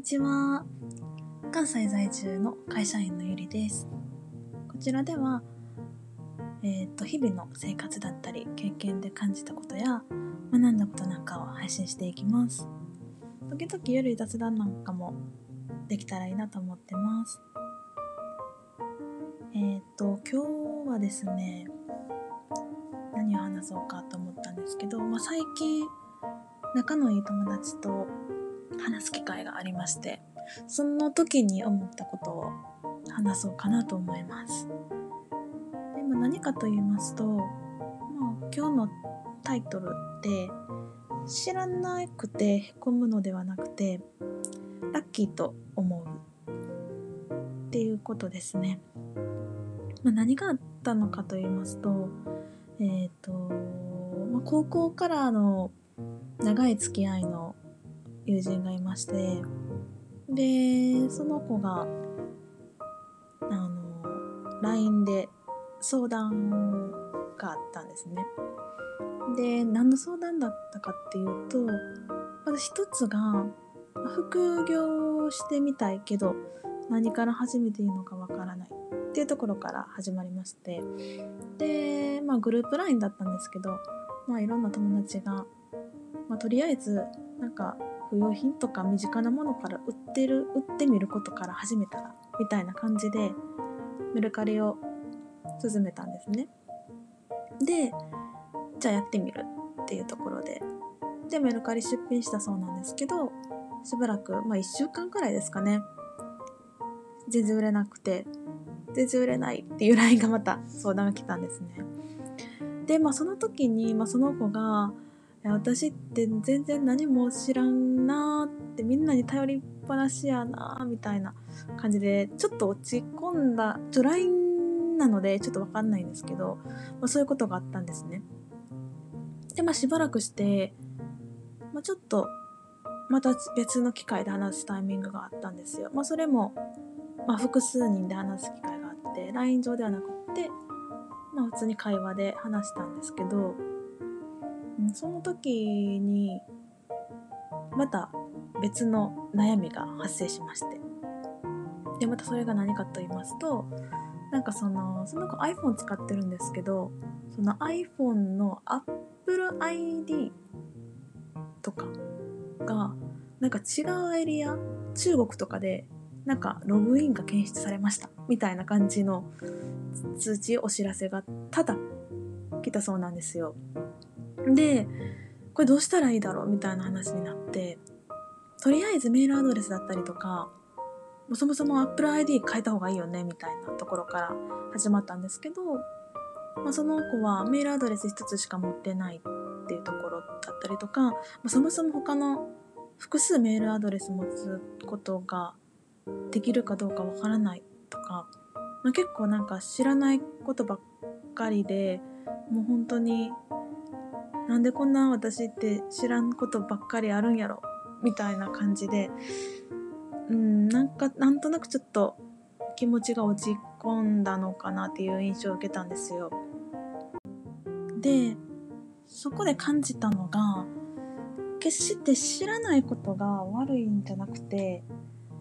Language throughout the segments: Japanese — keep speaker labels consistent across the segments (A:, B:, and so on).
A: にちは。関西在住の会社員のゆりです。こちらでは、えっ、と、日々の生活だったり、経験で感じたことや、学んだことなんかを配信していきます。時々ゆるい雑談なんかもできたらいいなと思ってます。えっ、と、今日はですね、何を話そうかと思ったんですけど、まあ、最近、仲のいい友達と話す機会がありましてその時に思ったことを話そうかなと思います。でも何かと言いますと、まあ、今日のタイトルって知らなくてへこむのではなくてラッキーと思うっていうことですね、まあ、何があったのかと言いますとえっ、と、まあ、高校からの長い付き合いの友人がいましてでその子があの LINE で相談があったんですね。で何の相談だったかっていうとまず一つが副業してみたいけど何から始めていいのかわからないっていうところから始まりましてでまあグループ LINE だったんですけどまあいろんな友達がまあ、とりあえずなんか不用品とか身近なものから売ってる売ってみることから始めたらみたいな感じでメルカリを進めたんですね。でじゃあやってみるっていうところで。でメルカリ出品したそうなんですけどしばらくまあ1週間くらいですかね。全然売れなくて全然売れないっていう LINE がまた相談が来たんですね。でまあその時に、まあ、その子が私って全然何も知らんなーってみんなに頼りっぱなしやなーみたいな感じでちょっと落ち込んだちょ LINE なのでちょっとわかんないんですけど、まあ、そういうことがあったんですね。でまあしばらくして、まあ、ちょっとまた別の機会で話すタイミングがあったんですよ。まあそれも、まあ、複数人で話す機会があって LINE 上ではなくってまあ普通に会話で話したんですけどその時にまた別の悩みが発生しましてでまたそれが何かと言いますとなんかそのその子 iPhone 使ってるんですけどその iPhone の Apple ID とかがなんか違うエリア中国とかでなんかログインが検出されましたみたいな感じの通知お知らせがただ来たそうなんですよ。でこれどうしたらいいだろうみたいな話になってとりあえずメールアドレスだったりとかそもそも AppleID 変えた方がいいよねみたいなところから始まったんですけど、まあ、その子はメールアドレス一つしか持ってないっていうところだったりとか、まあ、そもそも他の複数メールアドレス持つことができるかどうかわからないとか、まあ、結構なんか知らないことばっかりでもう本当になんでこんな私って知らんことばっかりあるんやろみたいな感じでうんなんかなんとなくちょっと気持ちが落ち込んだのかなっていう印象を受けたんですよ。でそこで感じたのが決して知らないことが悪いんじゃなくて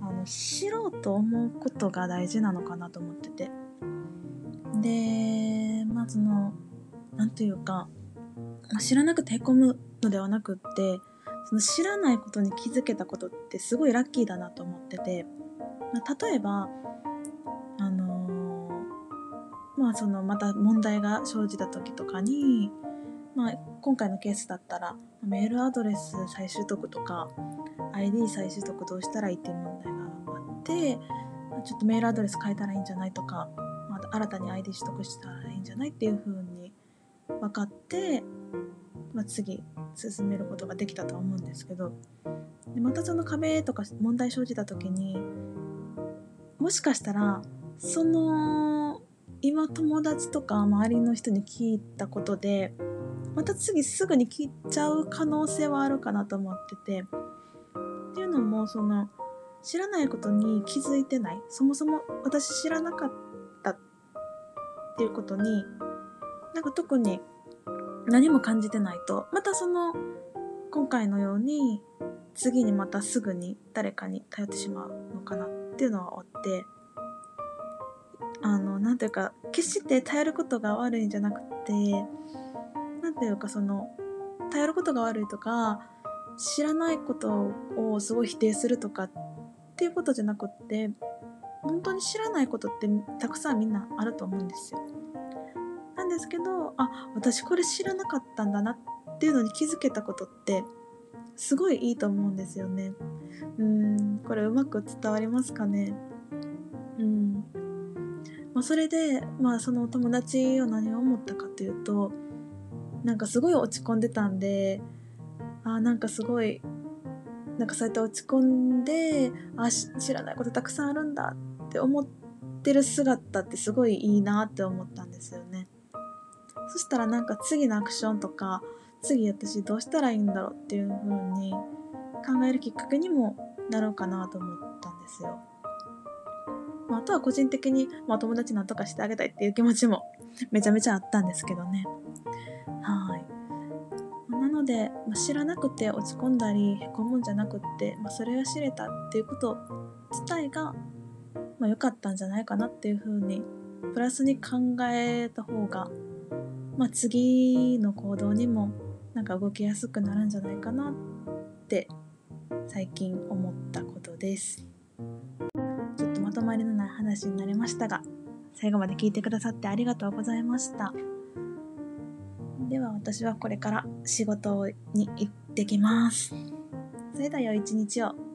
A: あの知ろうと思うことが大事なのかなと思っててでまあそのなんというか知らなくてへこむのではなくってその知らないことに気づけたことってすごいラッキーだなと思ってて、まあ、例えばあのー、まあそのまた問題が生じた時とかに、まあ、今回のケースだったらメールアドレス再取得とか ID 再取得どうしたらいいっていう問題があってちょっとメールアドレス変えたらいいんじゃないとか、まあ、新たに ID 取得したらいいんじゃないっていう風に分かってまあ、次進めることができたと思うんですけどでまたその壁とか問題生じた時にもしかしたらその今友達とか周りの人に聞いたことでまた次すぐに聞いちゃう可能性はあるかなと思っててっていうのもその知らないことに気づいてないそもそも私知らなかったっていうことになんか特に何も感じてないとまたその今回のように次にまたすぐに誰かに頼ってしまうのかなっていうのはあってあのなんていうか決して頼ることが悪いんじゃなくてなんていうかその頼ることが悪いとか知らないことをすごい否定するとかっていうことじゃなくって本当に知らないことってたくさんみんなあると思うんですよ。ですけどあ私これ知らなかったんだなっていうのに気づけたことってすごいいいと思うんですよね。うんこれうまく伝わりますかね？うんまあ、それで、まあ、その友達を何を思ったかというとなんかすごい落ち込んでたんであなんかすごいなんかそうやって落ち込んであ知らないことたくさんあるんだって思ってる姿ってすごいいいなって思ったんですよね。そしたらなんか次のアクションとか次私どうしたらいいんだろうっていう風に考えるきっかけにもなろうかなと思ったんですよ。まあ、あとは個人的に、まあ、友達なんとかしてあげたいっていう気持ちも めちゃめちゃあったんですけどね。はい。なので、まあ、知らなくて落ち込んだりへこむんじゃなくって、まあ、それが知れたっていうこと自体が、まあ、かったんじゃないかなっていうふうにプラスに考えた方が、まあ、次の行動にもなんか動きやすくなるんじゃないかなって最近思ったことです。ちょっとまとまりのない話になりましたが最後まで聞いてくださってありがとうございました。では私はこれから仕事に行ってきます。それでは良い一日を。